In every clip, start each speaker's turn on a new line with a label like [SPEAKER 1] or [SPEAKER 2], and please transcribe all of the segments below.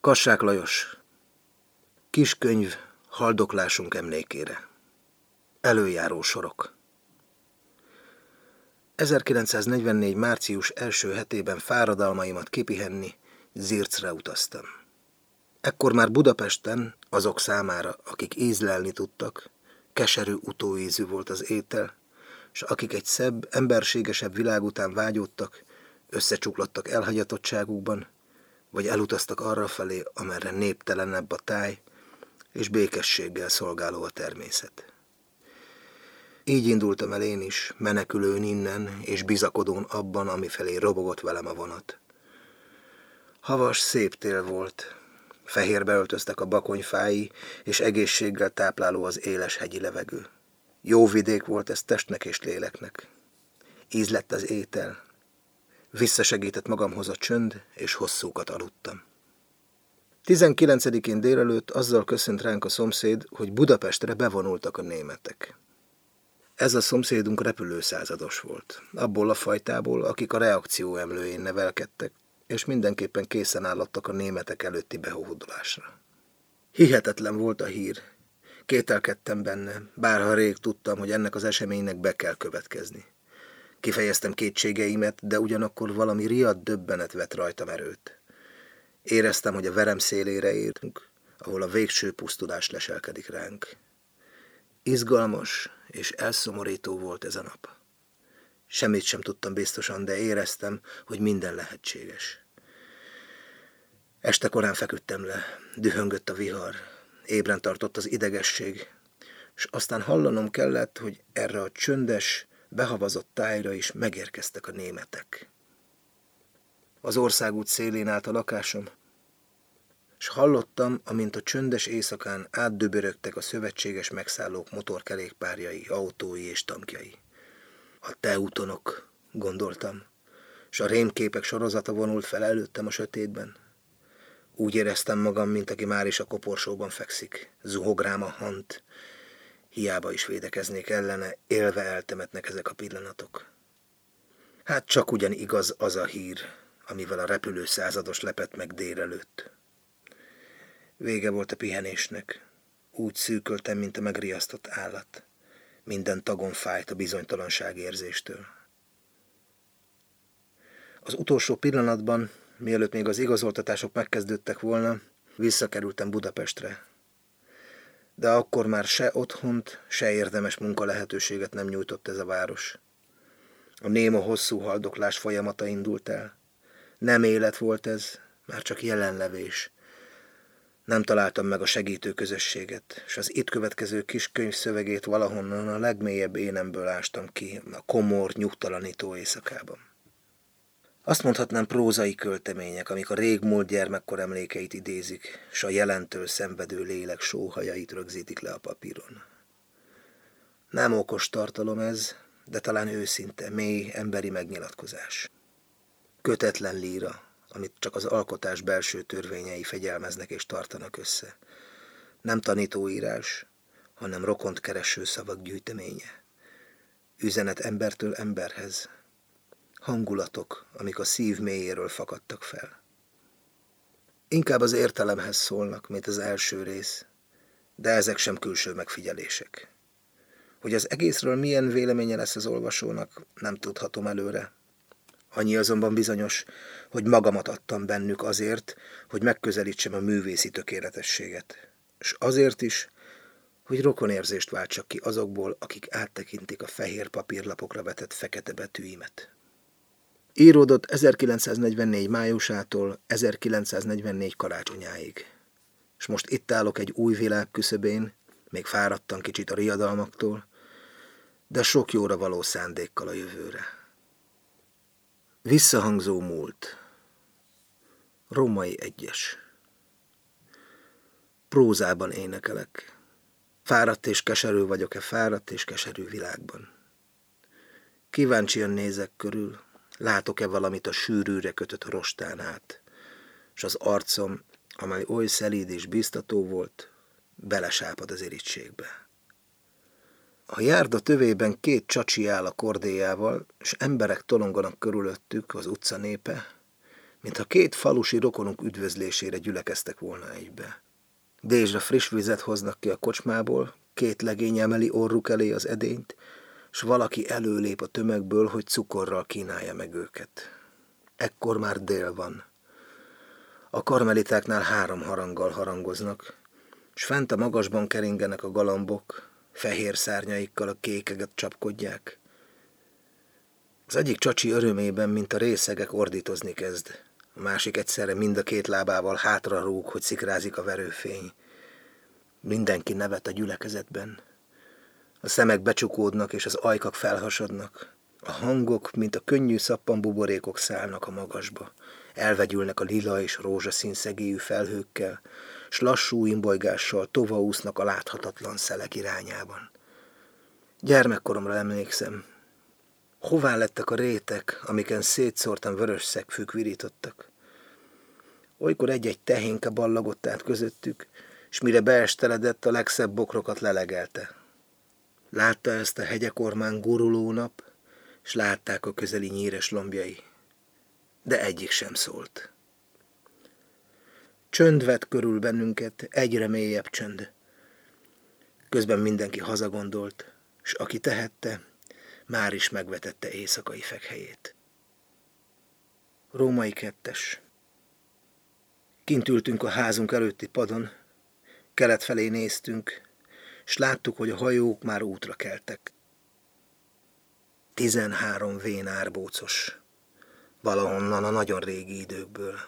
[SPEAKER 1] Kassák Lajos Kiskönyv haldoklásunk emlékére Előjáró sorok 1944. március első hetében fáradalmaimat kipihenni Zircre utaztam. Ekkor már Budapesten azok számára, akik ízlelni tudtak, keserű utóízű volt az étel, és akik egy szebb, emberségesebb világ után vágyódtak, összecsuklattak elhagyatottságukban, vagy elutaztak arra felé, amerre néptelenebb a táj, és békességgel szolgáló a természet. Így indultam el én is, menekülőn innen, és bizakodón abban, ami felé robogott velem a vonat. Havas, szép tél volt, fehérbe öltöztek a bakonyfái, és egészséggel tápláló az éles hegyi levegő. Jó vidék volt ez testnek és léleknek. Íz lett az étel. Visszasegített magamhoz a csönd, és hosszúkat aludtam. 19-én délelőtt azzal köszönt ránk a szomszéd, hogy Budapestre bevonultak a németek. Ez a szomszédunk repülőszázados volt, abból a fajtából, akik a reakció emlőjén nevelkedtek, és mindenképpen készen állottak a németek előtti behódolásra. Hihetetlen volt a hír. Kételkedtem benne, bárha rég tudtam, hogy ennek az eseménynek be kell következni. Kifejeztem kétségeimet, de ugyanakkor valami riadt döbbenet vett rajtam erőt. Éreztem, hogy a verem szélére értünk, ahol a végső pusztulás leselkedik ránk. Izgalmas és elszomorító volt ez a nap. Semmit sem tudtam biztosan, de éreztem, hogy minden lehetséges. Este korán feküdtem le, dühöngött a vihar, ébren tartott az idegesség, és aztán hallanom kellett, hogy erre a csöndes, behavazott tájra is megérkeztek a németek. Az országút szélén állt a lakásom, és hallottam, amint a csöndes éjszakán átdöbörögtek a szövetséges megszállók motorkerékpárjai, autói és tankjai. A teutonok, gondoltam, és a rémképek sorozata vonult fel előttem a sötétben. Úgy éreztem magam, mint aki már is a koporsóban fekszik. Zuhog rám a hant. Hiába is védekeznék ellene, élve eltemetnek ezek a pillanatok. Hát csak ugyan igaz az a hír, amivel a repülő százados lepett meg délelőtt. Vége volt a pihenésnek. Úgy szűköltem, mint a megriasztott állat. Minden tagon fájt a bizonytalanság érzéstől. Az utolsó pillanatban, mielőtt még az igazoltatások megkezdődtek volna, visszakerültem Budapestre. De akkor már se otthont, se érdemes munka lehetőséget nem nyújtott ez a város. A néma hosszú haldoklás folyamata indult el. Nem élet volt ez, már csak jelenlevés, nem találtam meg a segítő közösséget, és az itt következő kis könyv szövegét valahonnan a legmélyebb énemből ástam ki a komor, nyugtalanító éjszakában. Azt mondhatnám prózai költemények, amik a régmúlt gyermekkor emlékeit idézik, s a jelentől szenvedő lélek sóhajait rögzítik le a papíron. Nem okos tartalom ez, de talán őszinte, mély emberi megnyilatkozás. Kötetlen líra, amit csak az alkotás belső törvényei fegyelmeznek és tartanak össze. Nem tanítóírás, hanem rokont kereső szavak gyűjteménye. Üzenet embertől emberhez. Hangulatok, amik a szív mélyéről fakadtak fel. Inkább az értelemhez szólnak, mint az első rész, de ezek sem külső megfigyelések. Hogy az egészről milyen véleménye lesz az olvasónak, nem tudhatom előre, Annyi azonban bizonyos, hogy magamat adtam bennük azért, hogy megközelítsem a művészi tökéletességet. És azért is, hogy rokonérzést váltsak ki azokból, akik áttekintik a fehér papírlapokra vetett fekete betűimet. Íródott 1944 májusától 1944 karácsonyáig. És most itt állok egy új világ küszöbén, még fáradtan kicsit a riadalmaktól, de sok jóra való szándékkal a jövőre. Visszahangzó múlt. Római egyes. Prózában énekelek. Fáradt és keserű vagyok-e fáradt és keserű világban. Kíváncsian nézek körül, látok-e valamit a sűrűre kötött rostán át, és az arcom, amely oly szelíd és biztató volt, belesápad az irítségbe. A járda tövében két csacsi áll a kordéjával, és emberek tolonganak körülöttük, az utca népe, mintha két falusi rokonunk üdvözlésére gyülekeztek volna egybe. Dézsre friss vizet hoznak ki a kocsmából, két legény emeli orruk elé az edényt, s valaki előlép a tömegből, hogy cukorral kínálja meg őket. Ekkor már dél van. A karmelitáknál három haranggal harangoznak, s fent a magasban keringenek a galambok, fehér szárnyaikkal a kékeget csapkodják. Az egyik csacsi örömében, mint a részegek ordítozni kezd. A másik egyszerre mind a két lábával hátra rúg, hogy szikrázik a verőfény. Mindenki nevet a gyülekezetben. A szemek becsukódnak, és az ajkak felhasadnak. A hangok, mint a könnyű szappan buborékok szállnak a magasba. Elvegyülnek a lila és rózsaszín szegélyű felhőkkel, s lassú imbolygással tovaúsznak a láthatatlan szelek irányában. Gyermekkoromra emlékszem. Hová lettek a rétek, amiken szétszórtan vörös szegfűk virítottak? Olykor egy-egy tehénke ballagott át közöttük, és mire beesteledett, a legszebb bokrokat lelegelte. Látta ezt a hegyek ormán guruló nap, és látták a közeli nyíres lombjai. De egyik sem szólt. Csönd vett körül bennünket, egyre mélyebb csönd. Közben mindenki hazagondolt, és aki tehette, már is megvetette éjszakai fekhelyét. Római kettes. Kint ültünk a házunk előtti padon, kelet felé néztünk, és láttuk, hogy a hajók már útra keltek. Tizenhárom vén árbócos, valahonnan a nagyon régi időkből.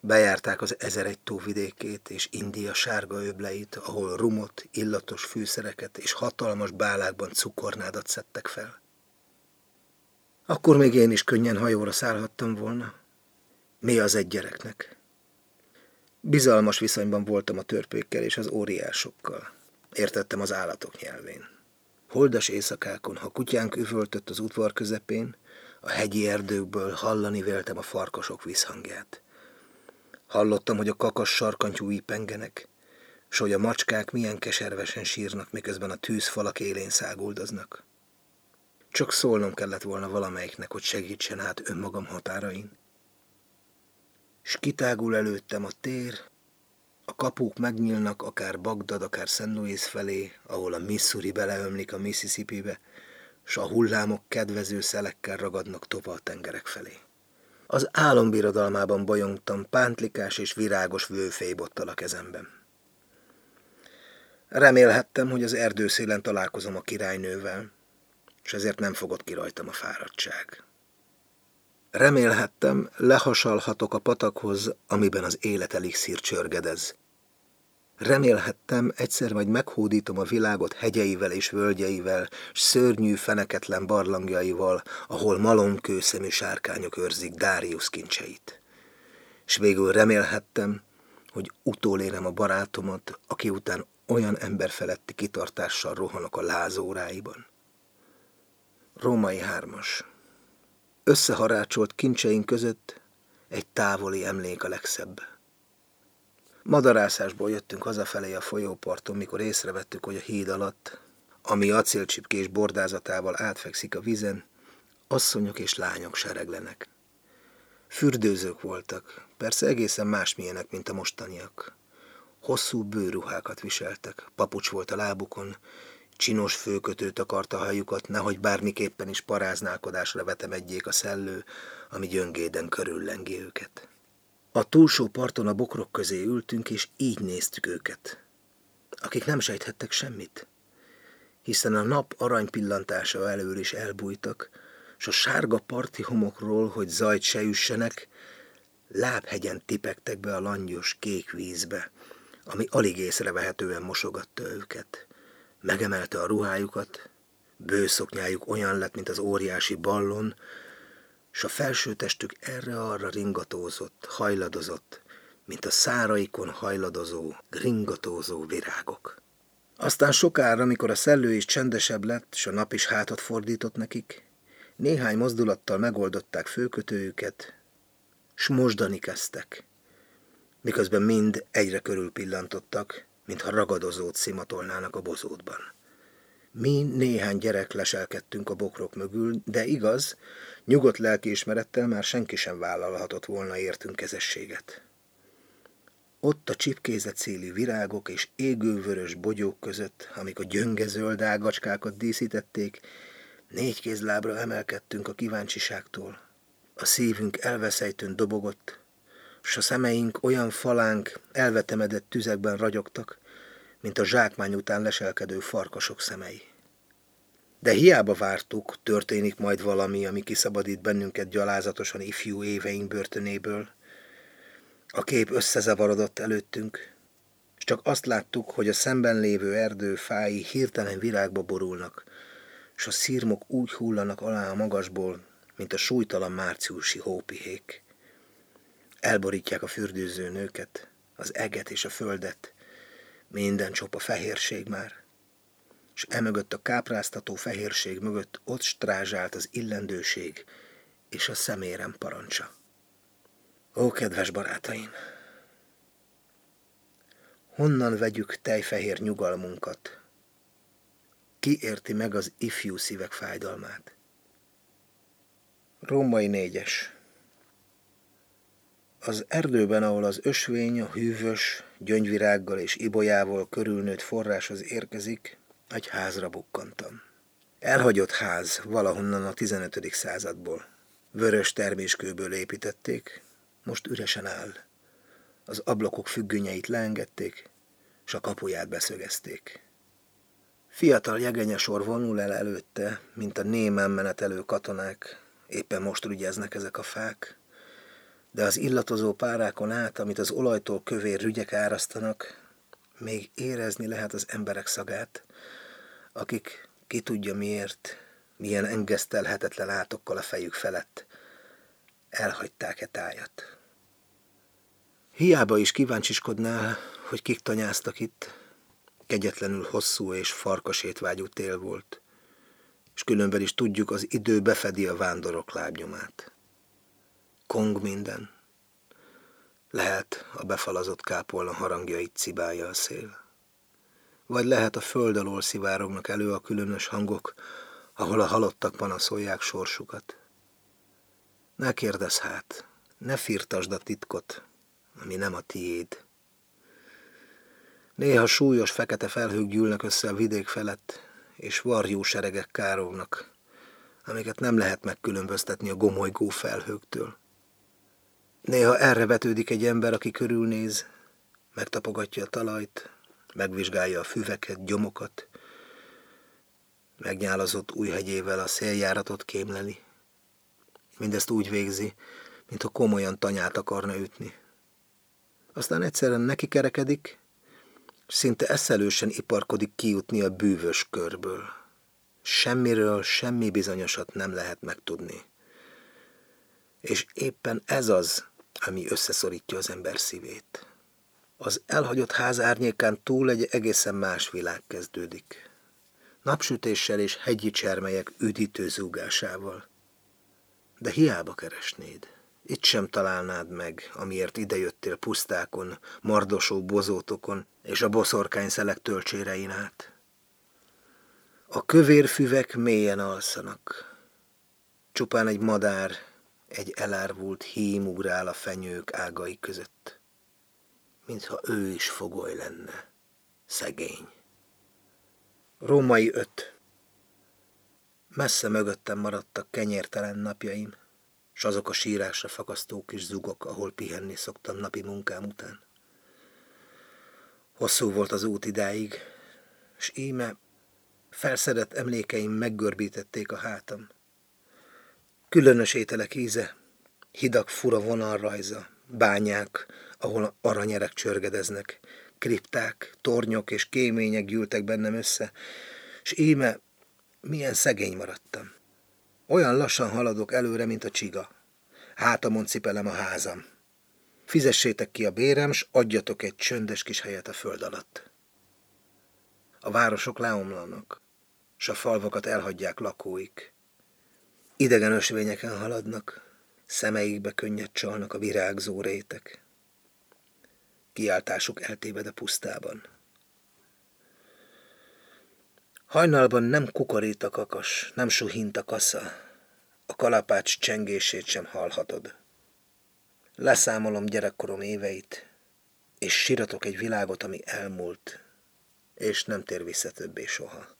[SPEAKER 1] Bejárták az ezer egy tóvidékét és India sárga öbleit, ahol rumot, illatos fűszereket és hatalmas bálákban cukornádat szedtek fel. Akkor még én is könnyen hajóra szállhattam volna. Mi az egy gyereknek? Bizalmas viszonyban voltam a törpékkel és az óriásokkal. Értettem az állatok nyelvén. Holdas éjszakákon, ha kutyánk üvöltött az udvar közepén, a hegyi erdőkből hallani véltem a farkasok visszhangját. Hallottam, hogy a kakas sarkantyúi ípengenek, s hogy a macskák milyen keservesen sírnak, miközben a tűzfalak élén száguldoznak. Csak szólnom kellett volna valamelyiknek, hogy segítsen át önmagam határain. S kitágul előttem a tér, a kapuk megnyílnak akár Bagdad, akár Szent Louis felé, ahol a Missouri beleömlik a Mississippi-be, s a hullámok kedvező szelekkel ragadnak tovább a tengerek felé. Az álombirodalmában bolyongtam pántlikás és virágos vőfélybottal a kezemben. Remélhettem, hogy az erdőszélen találkozom a királynővel, és ezért nem fogott ki rajtam a fáradtság. Remélhettem, lehasalhatok a patakhoz, amiben az élet elixír csörgedez, Remélhettem, egyszer majd meghódítom a világot hegyeivel és völgyeivel, s szörnyű, feneketlen barlangjaival, ahol malomkőszemű sárkányok őrzik Dárius kincseit. És végül remélhettem, hogy utólérem a barátomat, aki után olyan emberfeletti kitartással rohanok a lázóráiban. Római hármas. Összeharácsolt kincseink között egy távoli emlék a legszebb. Madarászásból jöttünk hazafelé a folyóparton, mikor észrevettük, hogy a híd alatt, ami acélcsipkés bordázatával átfekszik a vizen, asszonyok és lányok sereglenek. Fürdőzők voltak, persze egészen másmilyenek, mint a mostaniak. Hosszú bőruhákat viseltek, papucs volt a lábukon, csinos főkötőt akart a hajukat, nehogy bármiképpen is paráználkodásra vetemedjék a szellő, ami gyöngéden körüllengi őket. A túlsó parton a bokrok közé ültünk, és így néztük őket, akik nem sejthettek semmit, hiszen a nap arany pillantása elől is elbújtak, s a sárga parti homokról, hogy zajt se üssenek, lábhegyen tipegtek be a langyos kék vízbe, ami alig észrevehetően mosogatta őket. Megemelte a ruhájukat, bőszoknyájuk olyan lett, mint az óriási ballon, s a felső testük erre-arra ringatózott, hajladozott, mint a száraikon hajladozó, ringatózó virágok. Aztán sokára, mikor a szellő is csendesebb lett, s a nap is hátat fordított nekik, néhány mozdulattal megoldották főkötőjüket, s mosdani kezdtek, miközben mind egyre körül pillantottak, mintha ragadozót szimatolnának a bozótban. Mi néhány gyerek leselkedtünk a bokrok mögül, de igaz, nyugodt lelkiismerettel már senki sem vállalhatott volna értünk kezességet. Ott a csipkézet széli virágok és égővörös bogyók között, amik a gyöngezöld ágacskákat díszítették, négy kézlábra emelkedtünk a kíváncsiságtól. A szívünk elveszejtőn dobogott, s a szemeink olyan falánk elvetemedett tüzekben ragyogtak, mint a zsákmány után leselkedő farkasok szemei. De hiába vártuk, történik majd valami, ami kiszabadít bennünket gyalázatosan ifjú éveink börtönéből. A kép összezavarodott előttünk, és csak azt láttuk, hogy a szemben lévő erdő fái hirtelen virágba borulnak, és a szírmok úgy hullanak alá a magasból, mint a súlytalan márciusi hópihék. Elborítják a fürdőző nőket, az eget és a földet, minden csopa fehérség már, és emögött a kápráztató fehérség mögött ott strázsált az illendőség és a szemérem parancsa. Ó, kedves barátaim! Honnan vegyük tejfehér nyugalmunkat? Ki érti meg az ifjú szívek fájdalmát? Római négyes Az erdőben, ahol az ösvény a hűvös, gyöngyvirággal és ibolyával körülnőtt forráshoz érkezik, egy házra bukkantam. Elhagyott ház valahonnan a 15. századból. Vörös terméskőből építették, most üresen áll. Az ablakok függönyeit leengedték, s a kapuját beszögezték. Fiatal jegenyesor vonul el előtte, mint a némán menetelő katonák, éppen most rügyeznek ezek a fák, de az illatozó párákon át, amit az olajtól kövér rügyek árasztanak, még érezni lehet az emberek szagát, akik ki tudja miért, milyen engesztelhetetlen átokkal a fejük felett elhagyták-e tájat. Hiába is kíváncsiskodnál, hogy kik tanyáztak itt, kegyetlenül hosszú és farkasétvágyú tél volt, és különben is tudjuk, az idő befedi a vándorok lábnyomát. Kong minden. Lehet a befalazott kápolna harangjait cibálja a szél. Vagy lehet a föld alól szivárognak elő a különös hangok, ahol a halottak panaszolják sorsukat. Ne kérdezz hát, ne firtasd a titkot, ami nem a tiéd. Néha súlyos fekete felhők gyűlnek össze a vidék felett, és varjú seregek kárognak, amiket nem lehet megkülönböztetni a gomolygó felhőktől. Néha erre vetődik egy ember, aki körülnéz, megtapogatja a talajt, megvizsgálja a füveket, gyomokat, megnyálazott új hegyével a széljáratot kémleli. Mindezt úgy végzi, mintha komolyan tanyát akarna ütni. Aztán egyszerűen neki kerekedik, szinte eszelősen iparkodik kijutni a bűvös körből. Semmiről semmi bizonyosat nem lehet megtudni. És éppen ez az, ami összeszorítja az ember szívét. Az elhagyott ház árnyékán túl egy egészen más világ kezdődik. Napsütéssel és hegyi csermelyek üdítő zúgásával. De hiába keresnéd. Itt sem találnád meg, amiért idejöttél pusztákon, mardosó bozótokon és a boszorkány szelek tölcsérein át. A kövér füvek mélyen alszanak. Csupán egy madár, egy elárvult hím ugrál a fenyők ágai között. Mintha ő is fogoly lenne, szegény. Római öt. Messze mögöttem maradtak kenyértelen napjaim, s azok a sírásra fakasztó kis zugok, ahol pihenni szoktam napi munkám után. Hosszú volt az út idáig, s íme felszedett emlékeim meggörbítették a hátam. Különös ételek íze, hidak fura vonalrajza, bányák, ahol aranyerek csörgedeznek, kripták, tornyok és kémények gyűltek bennem össze, s íme milyen szegény maradtam. Olyan lassan haladok előre, mint a csiga. Hátamon cipelem a házam. Fizessétek ki a bérem, s adjatok egy csöndes kis helyet a föld alatt. A városok leomlanak, s a falvakat elhagyják lakóik. Idegen ösvényeken haladnak, szemeikbe könnyed csalnak a virágzó rétek. Kiáltásuk eltéved a pusztában. Hajnalban nem kukorít a kakas, nem suhint a kasza, a kalapács csengését sem hallhatod. Leszámolom gyerekkorom éveit, és siratok egy világot, ami elmúlt, és nem tér vissza többé soha.